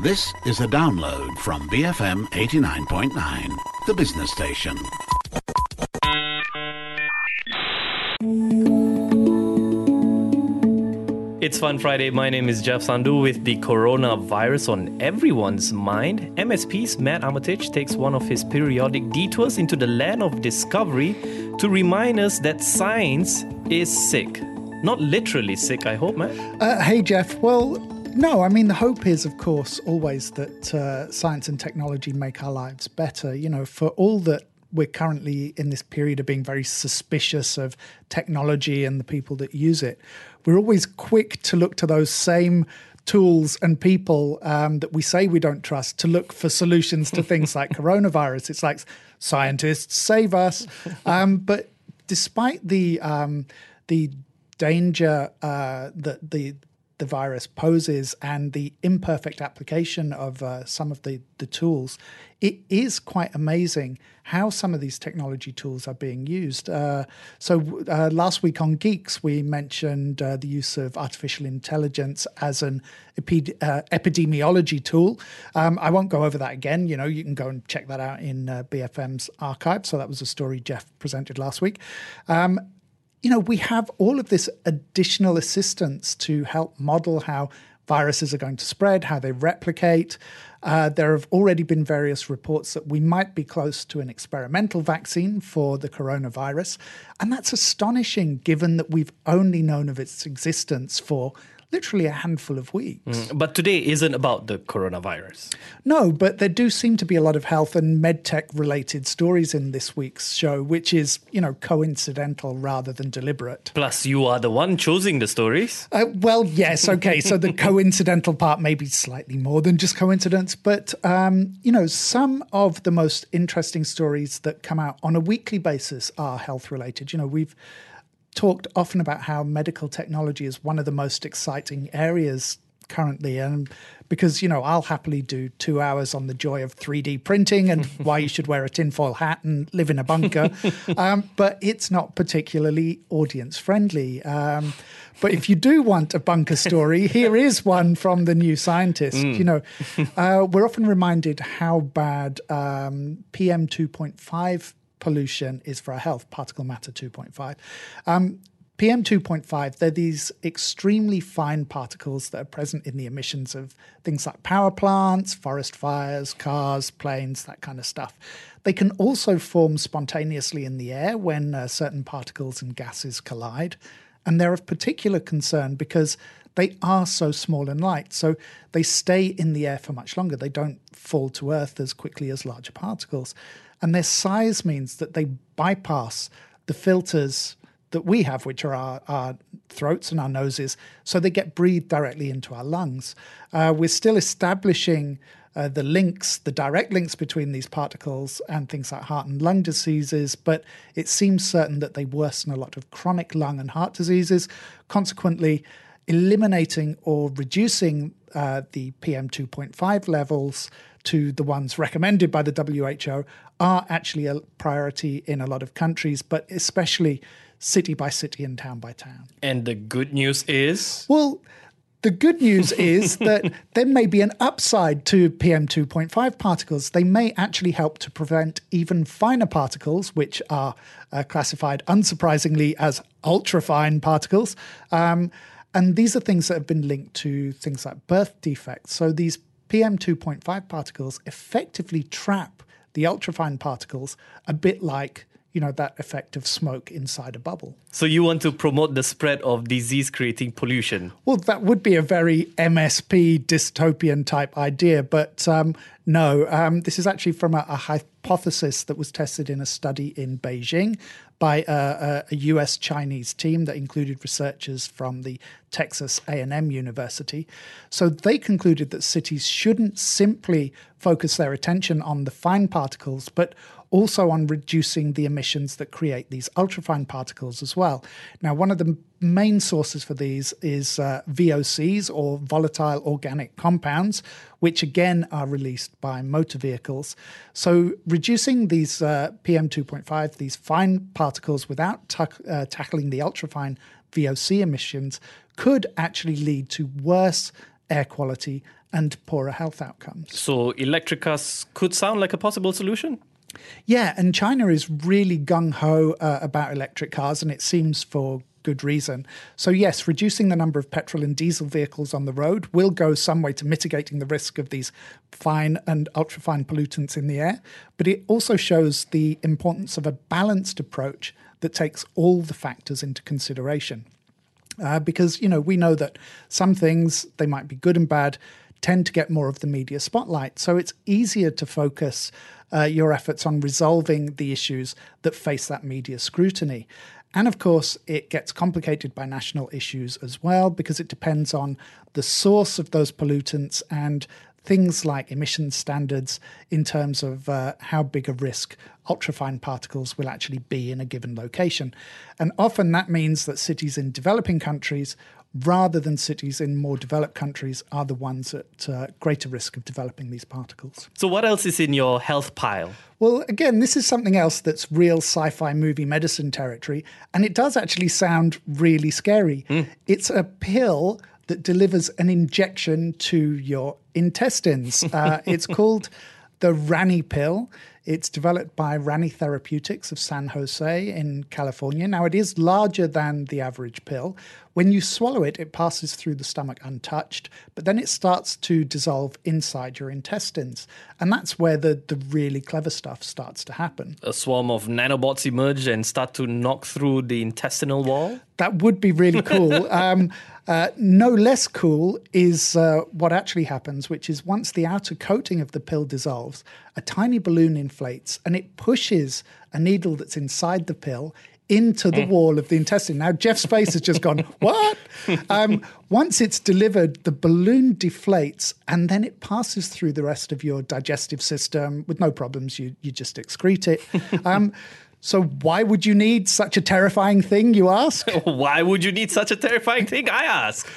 This is a download from BFM 89.9, the business station. It's Fun Friday. My name is Jeff Sandhu with the coronavirus on everyone's mind. MSP's Matt Armitage takes one of his periodic detours into the land of discovery to remind us that science is sick. Not literally sick, I hope, Matt. Uh, hey, Jeff. Well, no, I mean, the hope is, of course, always that uh, science and technology make our lives better. You know, for all that we're currently in this period of being very suspicious of technology and the people that use it, we're always quick to look to those same tools and people um, that we say we don't trust to look for solutions to things like coronavirus. It's like scientists save us, um, but despite the um, the danger uh, that the the virus poses and the imperfect application of uh, some of the, the tools, it is quite amazing how some of these technology tools are being used. Uh, so, uh, last week on Geeks, we mentioned uh, the use of artificial intelligence as an epi- uh, epidemiology tool. Um, I won't go over that again. You know, you can go and check that out in uh, BFM's archive. So, that was a story Jeff presented last week. Um, you know, we have all of this additional assistance to help model how viruses are going to spread, how they replicate. Uh, there have already been various reports that we might be close to an experimental vaccine for the coronavirus. And that's astonishing given that we've only known of its existence for literally a handful of weeks. Mm, but today isn't about the coronavirus. No, but there do seem to be a lot of health and medtech related stories in this week's show, which is, you know, coincidental rather than deliberate. Plus, you are the one choosing the stories. Uh, well, yes, okay. so the coincidental part may be slightly more than just coincidence, but, um, you know, some of the most interesting stories that come out on a weekly basis are health related. You know, we've talked often about how medical technology is one of the most exciting areas currently and because you know I'll happily do two hours on the joy of 3D printing and why you should wear a tinfoil hat and live in a bunker, um, but it's not particularly audience friendly. Um, but if you do want a bunker story, here is one from the New Scientist. Mm. You know, uh, we're often reminded how bad um, PM 2.5 pollution is for our health, particle matter 2.5. Um, PM 2.5, they're these extremely fine particles that are present in the emissions of things like power plants, forest fires, cars, planes, that kind of stuff. They can also form spontaneously in the air when uh, certain particles and gases collide. And they're of particular concern because they are so small and light. So they stay in the air for much longer. They don't fall to Earth as quickly as larger particles. And their size means that they bypass the filters that we have, which are our, our throats and our noses, so they get breathed directly into our lungs. Uh, we're still establishing uh, the links, the direct links between these particles and things like heart and lung diseases, but it seems certain that they worsen a lot of chronic lung and heart diseases. Consequently, eliminating or reducing uh, the PM 2.5 levels to the ones recommended by the WHO are actually a priority in a lot of countries, but especially city by city and town by town. And the good news is? Well, the good news is that there may be an upside to PM 2.5 particles. They may actually help to prevent even finer particles, which are uh, classified unsurprisingly as ultrafine particles. Um, and these are things that have been linked to things like birth defects. So these PM 2.5 particles effectively trap the ultrafine particles a bit like you know that effect of smoke inside a bubble. So you want to promote the spread of disease creating pollution? Well, that would be a very MSP dystopian type idea, but um, no. Um, this is actually from a, a, hypothesis that was tested in a study in Beijing by a, a, US Chinese team that included researchers from the Texas A&M University. So they concluded that cities shouldn't simply focus their attention on the fine particles, but also on reducing the emissions that create these ultrafine particles as well. Now, one of the main sources for these is uh, VOCs or volatile organic compounds, which again are released by motor vehicles. So, reducing these uh, PM 2.5, these fine particles, without uh, tackling the ultrafine VOC emissions could actually lead to worse air quality and poorer health outcomes. So electric cars could sound like a possible solution? Yeah, and China is really gung ho uh, about electric cars, and it seems for good reason. So, yes, reducing the number of petrol and diesel vehicles on the road will go some way to mitigating the risk of these fine and ultrafine pollutants in the air. But it also shows the importance of a balanced approach that takes all the factors into consideration. Uh, because, you know, we know that some things, they might be good and bad, tend to get more of the media spotlight. So it's easier to focus uh, your efforts on resolving the issues that face that media scrutiny. And of course, it gets complicated by national issues as well because it depends on the source of those pollutants and things like emission standards in terms of uh, how big a risk ultrafine particles will actually be in a given location. And often that means that cities in developing countries rather than cities in more developed countries are the ones at uh, greater risk of developing these particles. So, what else is in your health pile? Well, again, this is something else that's real sci fi movie medicine territory, and it does actually sound really scary. Mm. It's a pill that delivers an injection to your intestines. Uh, it's called the Rani pill. It's developed by Rani Therapeutics of San Jose in California. Now, it is larger than the average pill. When you swallow it, it passes through the stomach untouched, but then it starts to dissolve inside your intestines. And that's where the, the really clever stuff starts to happen. A swarm of nanobots emerge and start to knock through the intestinal wall? That would be really cool. um, uh, no less cool is uh, what actually happens, which is once the outer coating of the pill dissolves, a tiny balloon inflates and it pushes a needle that's inside the pill into the mm. wall of the intestine. Now, Jeff's face has just gone, What? Um, once it's delivered, the balloon deflates and then it passes through the rest of your digestive system with no problems. You, you just excrete it. Um, so, why would you need such a terrifying thing, you ask? why would you need such a terrifying thing, I ask?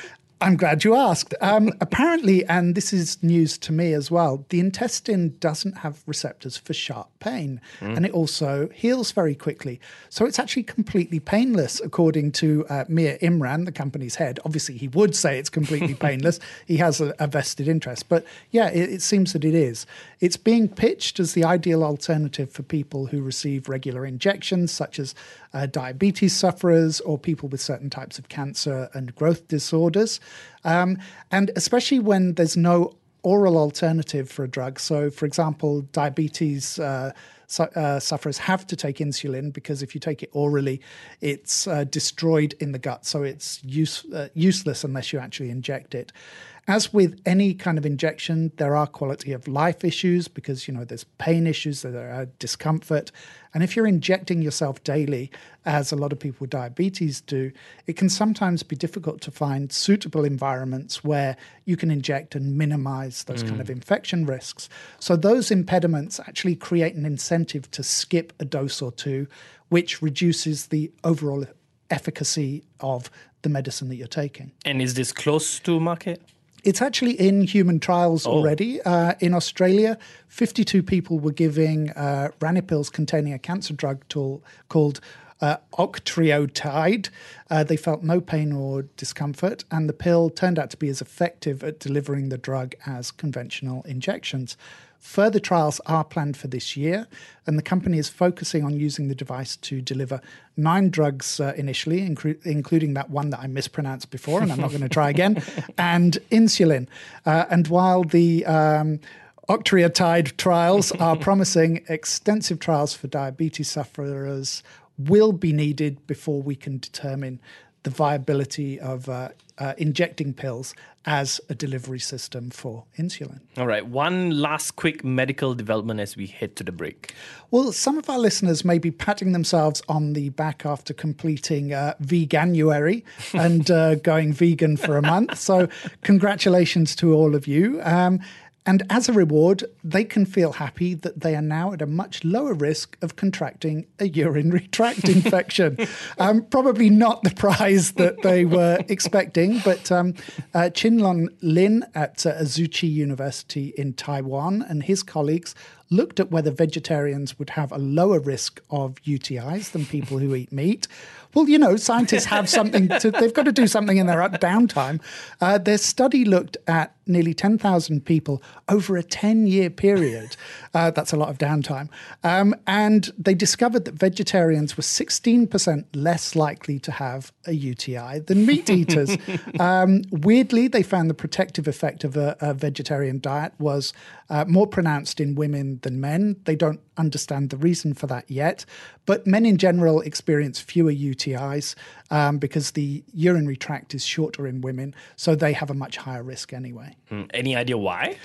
I'm glad you asked. Um, apparently, and this is news to me as well, the intestine doesn't have receptors for sharp pain, mm. and it also heals very quickly. So it's actually completely painless, according to uh, Mir Imran, the company's head. Obviously, he would say it's completely painless. he has a, a, vested interest, but yeah, it, it seems that it is. It's being pitched as the ideal alternative for people who receive regular injections, such as uh, diabetes sufferers or people with certain types of cancer and growth disorders. Um, and especially when there's no oral alternative for a drug. So, for example, diabetes. Uh, uh, sufferers have to take insulin because if you take it orally, it's uh, destroyed in the gut, so it's use, uh, useless unless you actually inject it. As with any kind of injection, there are quality of life issues because you know there's pain issues, there are discomfort, and if you're injecting yourself daily, as a lot of people with diabetes do, it can sometimes be difficult to find suitable environments where you can inject and minimize those mm. kind of mm. infection risks. So those impediments actually create an incentive to skip a dose or two, which reduces the overall efficacy of the medicine that you're taking. And is this close to market? It's actually in human trials oh. already. Uh, in Australia, 52 people were giving uh, RaniPills containing a cancer drug tool called uh, octreotide. Uh, they felt no pain or discomfort, and the pill turned out to be as effective at delivering the drug as conventional injections. Further trials are planned for this year, and the company is focusing on using the device to deliver nine drugs uh, initially, including that one that I mispronounced before, and I'm not going to try again, and insulin. Uh, and while the um, octreotide trials are promising, extensive trials for diabetes sufferers will be needed before we can determine the viability of uh, uh, injecting pills as a delivery system for insulin. All right, one last quick medical development as we head to the break. Well, some of our listeners may be patting themselves on the back after completing uh, Veganuary and uh, going vegan for a month. So, congratulations to all of you. Um, and as a reward, they can feel happy that they are now at a much lower risk of contracting a urinary tract infection. um, probably not the prize that they were expecting, but um, uh, Chinlon Lin at uh, Tzu Chi University in Taiwan and his colleagues looked at whether vegetarians would have a lower risk of UTIs than people who eat meat. Well, you know, scientists have something to, they've got to do something in their downtime. Uh, their study looked at nearly 10,000 people over a 10 year period. Uh, that's a lot of downtime. Um, and they discovered that vegetarians were 16% less likely to have a UTI than meat eaters. um, weirdly, they found the protective effect of a, a vegetarian diet was uh, more pronounced in women than men. They don't understand the reason for that yet. But men in general experience fewer UTIs um, because the urinary tract is shorter in women, so they have a much higher risk anyway. Mm, any idea why?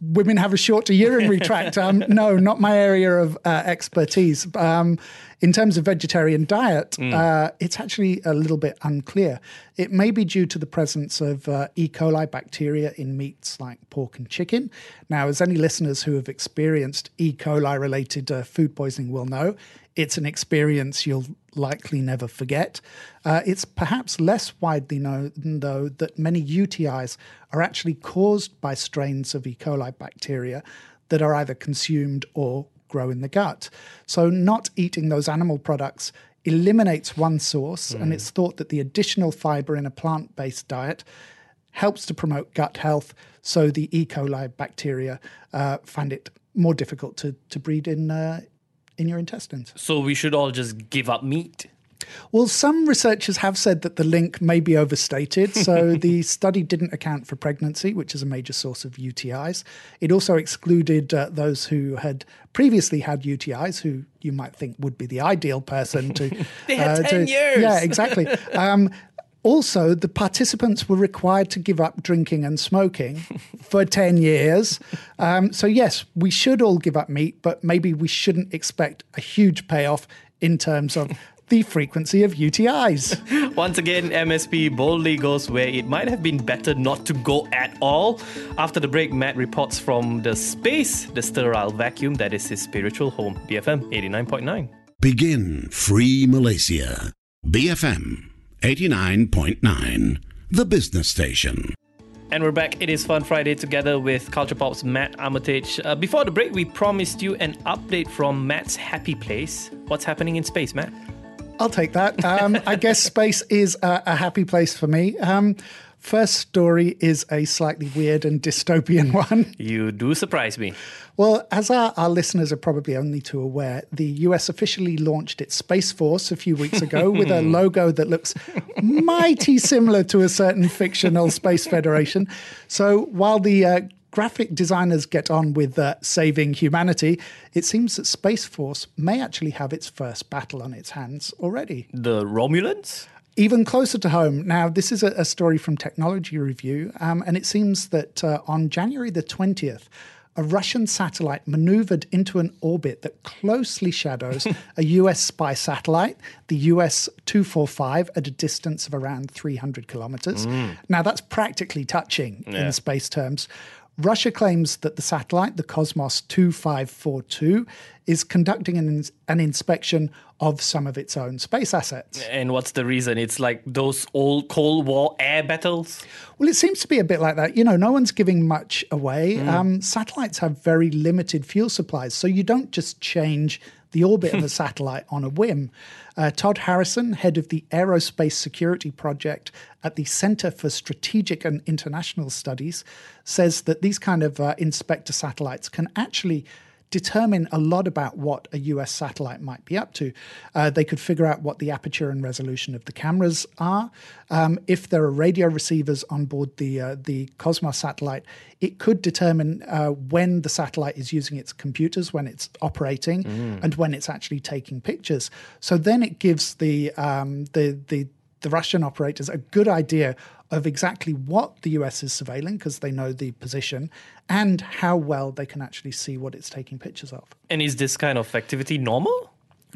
women have a shorter urinary tract. Um, no, not my area of uh, expertise. Um, in terms of vegetarian diet, mm. uh, it's actually a little bit unclear. It may be due to the presence of uh, E. coli bacteria in meats like pork and chicken. Now, as any listeners who have experienced E. coli related uh, food poisoning will know, it's an experience you'll likely never forget. Uh, it's perhaps less widely known, though, that many UTIs are actually caused by strains of E. coli bacteria that are either consumed or grow in the gut. So, not eating those animal products eliminates one source, mm. and it's thought that the additional fiber in a plant based diet helps to promote gut health. So, the E. coli bacteria uh, find it more difficult to, to breed in, uh, in your intestines. So we should all just give up meat? Well, some researchers have said that the link may be overstated. So the study didn't account for pregnancy, which is a major source of UTIs. It also excluded uh, those who had previously had UTIs, who you might think would be the ideal person to. they had uh, 10 to, years. Yeah, exactly. Um, also, the participants were required to give up drinking and smoking for 10 years. Um, so, yes, we should all give up meat, but maybe we shouldn't expect a huge payoff in terms of the frequency of UTIs. Once again, MSP boldly goes where it might have been better not to go at all. After the break, Matt reports from the space, the sterile vacuum that is his spiritual home. BFM 89.9. Begin Free Malaysia. BFM 89.9, the business station. And we're back. It is Fun Friday together with Culture Pop's Matt Armitage. Uh, before the break, we promised you an update from Matt's happy place. What's happening in space, Matt? I'll take that. Um, I guess space is a, a, happy place for me. Um, First story is a slightly weird and dystopian one. You do surprise me. Well, as our, our listeners are probably only too aware, the US officially launched its Space Force a few weeks ago with a logo that looks mighty similar to a certain fictional space federation. So while the uh, graphic designers get on with uh, saving humanity, it seems that Space Force may actually have its first battle on its hands already. The Romulans? Even closer to home, now this is a, a story from Technology Review, um, and it seems that uh, on January the 20th, a Russian satellite maneuvered into an orbit that closely shadows a US spy satellite, the US 245, at a distance of around 300 kilometers. Mm. Now, that's practically touching yeah. in space terms. Russia claims that the satellite, the Cosmos 2542, is conducting an, an inspection of some of its own space assets. And what's the reason? It's like those old Cold War air battles? Well, it seems to be a bit like that. You know, no one's giving much away. Mm. Um, satellites have very limited fuel supplies, so you don't just change the orbit of a satellite on a whim. Uh, Todd Harrison, head of the Aerospace Security Project at the Center for Strategic and International Studies, says that these kind of uh, inspector satellites can actually determine a lot about what a US satellite might be up to. Uh, they could figure out what the aperture and resolution of the cameras are. Um, if there are radio receivers on board the uh, the Cosmos satellite, it could determine uh, when the satellite is using its computers, when it's operating, mm. and when it's actually taking pictures. So then it gives the um, the the the Russian operators a good idea of exactly what the US is surveilling because they know the position and how well they can actually see what it's taking pictures of. And is this kind of activity normal?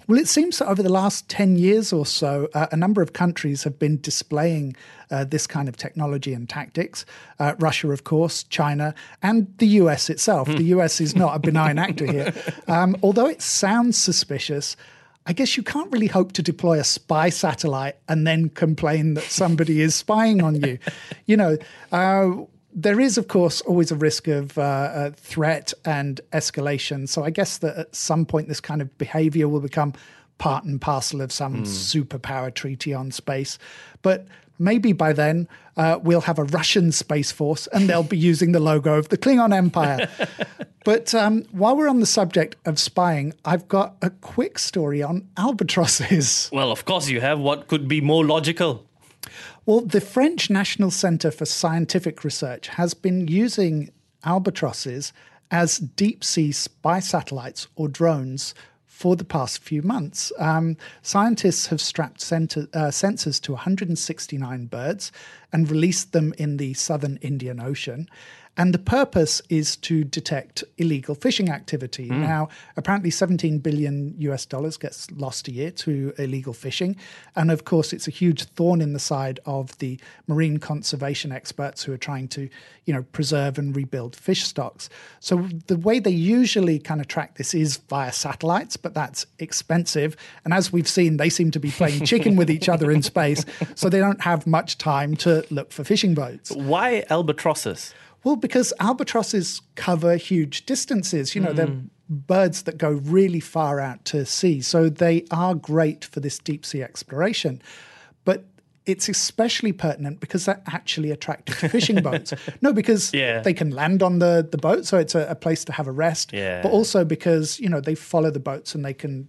Well, it seems that over the last 10 years or so, uh, a number of countries have been displaying uh, this kind of technology and tactics. Uh, Russia, of course, China, and the US itself. the US is not a benign actor here. Um, although it sounds suspicious, I guess you can't really hope to deploy a spy satellite and then complain that somebody is spying on you. You know, uh, there is, of course, always a risk of uh, uh, threat and escalation. So I guess that at some point, this kind of behavior will become part and parcel of some superpower treaty on space. But maybe by then uh, we'll have a Russian space force and they'll be using the logo of the Klingon Empire. but um, while we're on the subject of spying, I've got a quick story on albatrosses. Well, of course you have. What could be more logical? Well, the French National Centre for Scientific Research has been using albatrosses as deep sea spy satellites or drones for the past few months. Um, scientists have strapped center, uh, sensors to 169 birds and released them in the southern Indian Ocean. And the purpose is to detect illegal fishing activity. Hmm. Now, apparently 17 billion US dollars gets lost a year to illegal fishing. And of course, it's a huge thorn in the side of the marine conservation experts who are trying to, you know, preserve and rebuild fish stocks. So the way they usually kind of track this is via satellites, but that's expensive. And as we've seen, they seem to be playing chicken with each other in space. So they don't have much time to look for fishing boats. Why albatrosses? Well, because albatrosses cover huge distances. You know, they're mm. birds that go really far out to sea. So they are great for this deep sea exploration. But it's especially pertinent because they're actually attracted to fishing boats. No, because Yeah. they can land on the, the boat, so it's a, a place to have a rest. Yeah. But also because, you know, they follow the boats and they can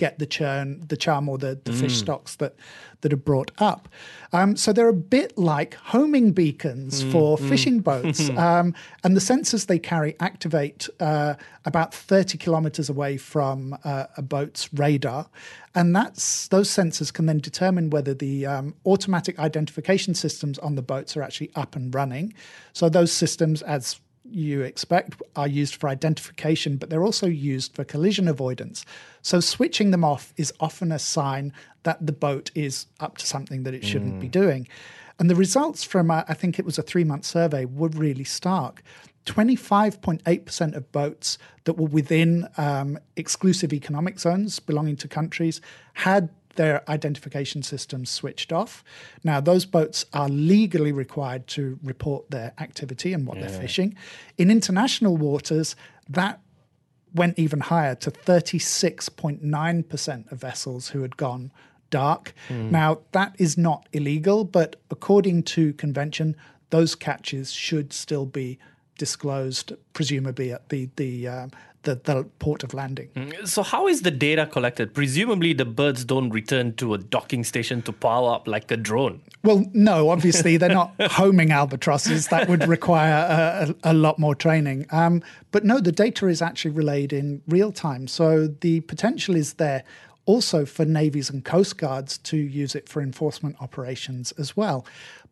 get the churn, the charm or the, the fish stocks that that are brought up. Um, so they're a bit like homing beacons for fishing boats, um, and the sensors they carry activate uh, about 30 kilometers away from uh, a boat's radar, and that's those sensors can then determine whether the um, automatic identification systems on the boats are actually up and running. So those systems, as you expect are used for identification, but they're also used for collision avoidance. So switching them off is often a sign that the boat is up to something that it shouldn't be doing. And the results from, uh, I think it was a three month survey, were really stark. 25.8% of boats that were within um, exclusive economic zones belonging to countries had their identification systems switched off. Now, those boats are legally required to report their activity and what they're fishing. In international waters, that went even higher to 36.9% of vessels who had gone dark. Now, that is not illegal, but according to convention, those catches should still be disclosed, presumably at the the uh, the, the port of landing. So how is the data collected? Presumably the birds don't return to a docking station to power up like a drone. Well, no, obviously they're not homing albatrosses. That would require a, a, a lot more training. Um, but no, the data is actually relayed in real time. So the potential is there also for navies and coast guards to use it for enforcement operations as well.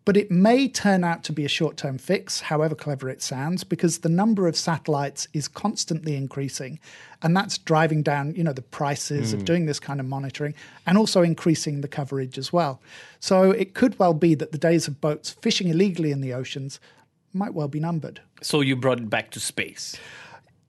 But it may turn out to be a short term fix, however clever it sounds, because the number of satellites is constantly increasing. And that's driving down, you know, the prices of doing this kind of monitoring and also increasing the coverage as well. So it could well be that the days of boats fishing illegally in the oceans might well be numbered. So you brought it back to space.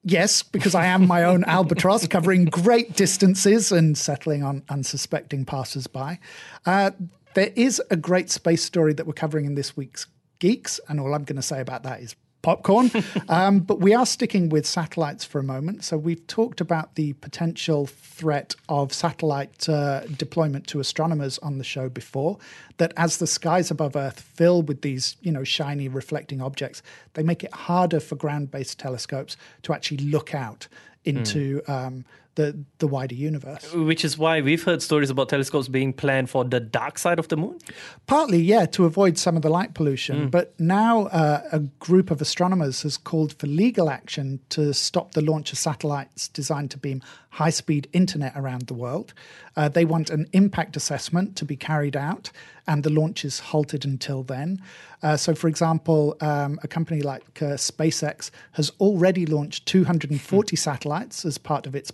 Yes, because I am my own albatross, covering great distances and settling on unsuspecting passers-by. Uh, there is a great space story that we're covering in this week's Geeks, and all I'm going to say about that is popcorn. um, but we are sticking with satellites for a moment. So we've talked about the potential threat of satellite uh, deployment to astronomers on the show before. That as the skies above Earth fill with these, you know, shiny reflecting objects, they make it harder for ground-based telescopes to actually look out into um, the the wider universe. Which is why we've heard stories about telescopes being planned for the dark side of the moon. Partly, yeah, to avoid some of the light pollution. But now uh, a group of astronomers has called for legal action to stop the launch of satellites designed to beam high speed internet around the world. Uh, they want an impact assessment to be carried out, and the launch is halted until then. Uh, so, for example, um, a company like uh, SpaceX has already launched 240 satellites as part of its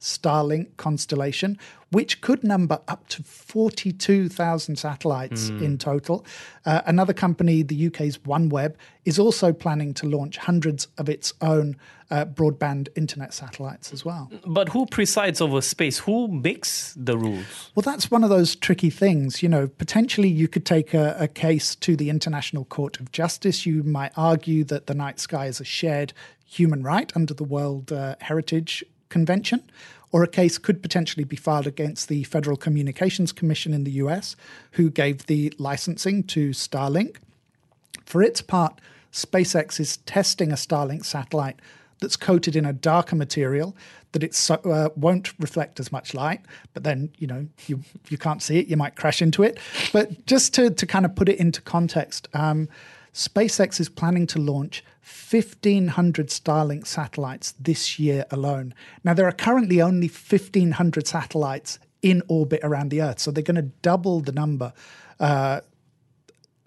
Starlink constellation, which could number up to 42,000 satellites in total. Uh, another company, the UK's OneWeb, is also planning to launch hundreds of its own uh, broadband internet satellites as well. But who presides over space? Who makes the rules? Well, that's one of those tricky things. You know, potentially you could take a, a, case to the International Court of Justice. You might argue that the night sky is a shared human right under the World uh, Heritage Convention. Or a case could potentially be filed against the Federal Communications Commission in the US, who gave the licensing to Starlink. For its part, SpaceX is testing a Starlink satellite that's coated in a darker material that it so, uh, won't reflect as much light. But then, you know, you you can't see it. You might crash into it. But just to to kind of put it into context, um, SpaceX is planning to launch 1,500 Starlink satellites this year alone. Now, there are currently only 1,500 satellites in orbit around the Earth, so they're going to double the number. Uh,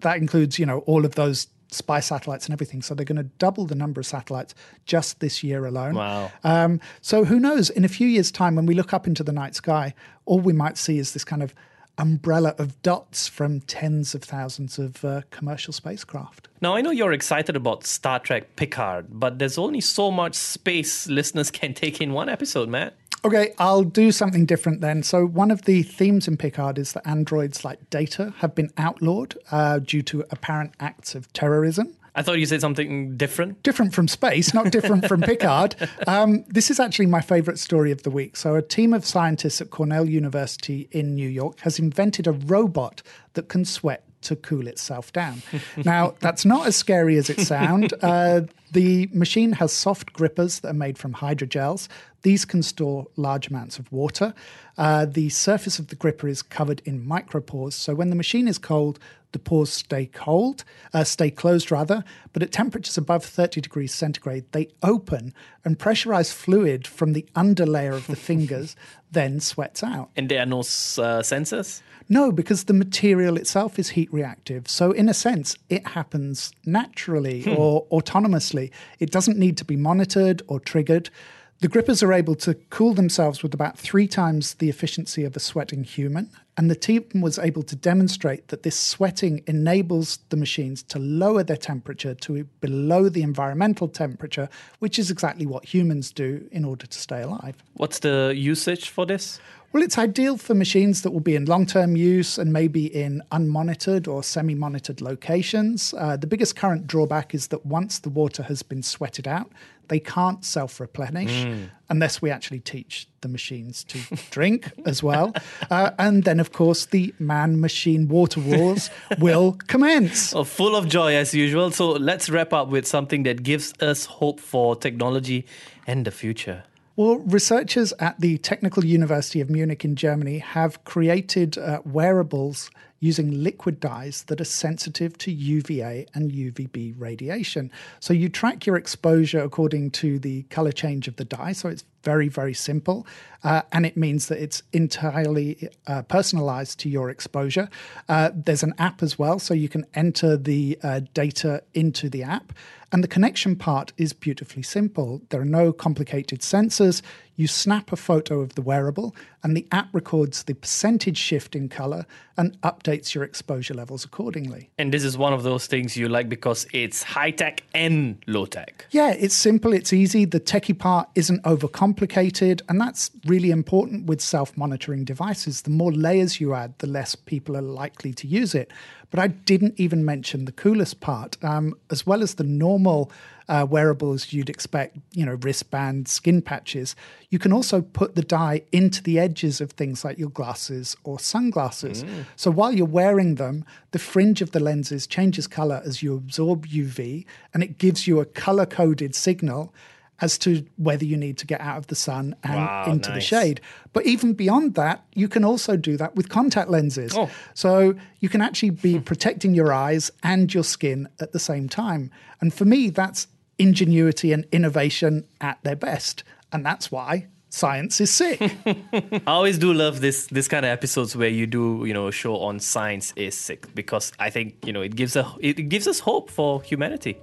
that includes, you know, all of those spy satellites and everything. So they're going to double the number of satellites just this year alone. Wow. Um, so who knows? In a few years' time, when we look up into the night sky, all we might see is this kind of umbrella of dots from tens of thousands of uh, commercial spacecraft. Now, I know you're excited about Star Trek Picard, but there's only so much space listeners can take in one episode, Matt. Okay, I'll do something different then. So, one of the themes in Picard is that androids like Data have been outlawed uh, due to apparent acts of terrorism. I thought you said something different. Different from space, not different from Picard. Um, this is actually my favorite story of the week. So, a team of scientists at Cornell University in New York has invented a robot that can sweat to cool itself down. now, that's not as scary as it sounds. Uh, the machine has soft grippers that are made from hydrogels. These can store large amounts of water. Uh, the surface of the gripper is covered in micropores, so when the machine is cold, the pores stay cold, uh, stay closed rather, but at temperatures above 30 degrees centigrade, they open and pressurized fluid from the underlayer of the fingers then sweats out. And there are no uh, sensors? No, because the material itself is heat reactive. So, in a sense, it happens naturally hmm. or autonomously. It doesn't need to be monitored or triggered. The grippers are able to cool themselves with about three times the efficiency of a sweating human. And the team was able to demonstrate that this sweating enables the machines to lower their temperature to below the environmental temperature, which is exactly what humans do in order to stay alive. What's the usage for this? Well, it's ideal for machines that will be in long term use and maybe in unmonitored or semi monitored locations. Uh, the biggest current drawback is that once the water has been sweated out, they can't self replenish mm. unless we actually teach the machines to drink as well. Uh, and then, of course, the man machine water wars will commence. Oh, full of joy as usual. So let's wrap up with something that gives us hope for technology and the future. Well, researchers at the Technical University of Munich in Germany have created uh, wearables using liquid dyes that are sensitive to UVA and UVB radiation. So you track your exposure according to the color change of the dye. So it's very, very simple. Uh, and it means that it's entirely uh, personalized to your exposure. Uh, there's an app as well, so you can enter the uh, data into the app. And the connection part is beautifully simple. There are no complicated sensors. You snap a photo of the wearable, and the app records the percentage shift in color and updates your exposure levels accordingly. And this is one of those things you like because it's high tech and low tech. Yeah, it's simple, it's easy. The techie part isn't overcomplicated, and that's really important with self monitoring devices. The more layers you add, the less people are likely to use it. But I didn't even mention the coolest part, um, as well as the normal uh, wearables you'd expect, you know, wristbands, skin patches. You can also put the dye into the edges of things like your glasses or sunglasses. Mm. So while you're wearing them, the fringe of the lenses changes color as you absorb UV, and it gives you a color coded signal as to whether you need to get out of the sun and wow, into nice. the shade. But even beyond that, you can also do that with contact lenses. Oh. So you can actually be hmm. protecting your eyes and your skin at the same time. And for me, that's ingenuity and innovation at their best. And that's why science is sick. I always do love this this kind of episodes where you do you know a show on science is sick because I think you know it gives a it gives us hope for humanity.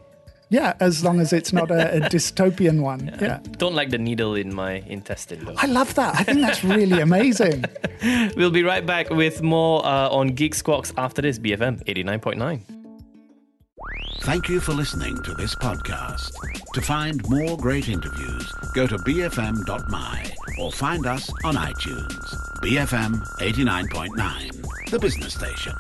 Yeah, as long as it's not a, a dystopian one. Yeah. Don't like the needle in my intestine, though. I love that. I think that's really amazing. We'll be right back with more uh, on Geek Squawks after this BFM 89.9. Thank you for listening to this podcast. To find more great interviews, go to bfm.my or find us on iTunes. BFM 89.9, the business station.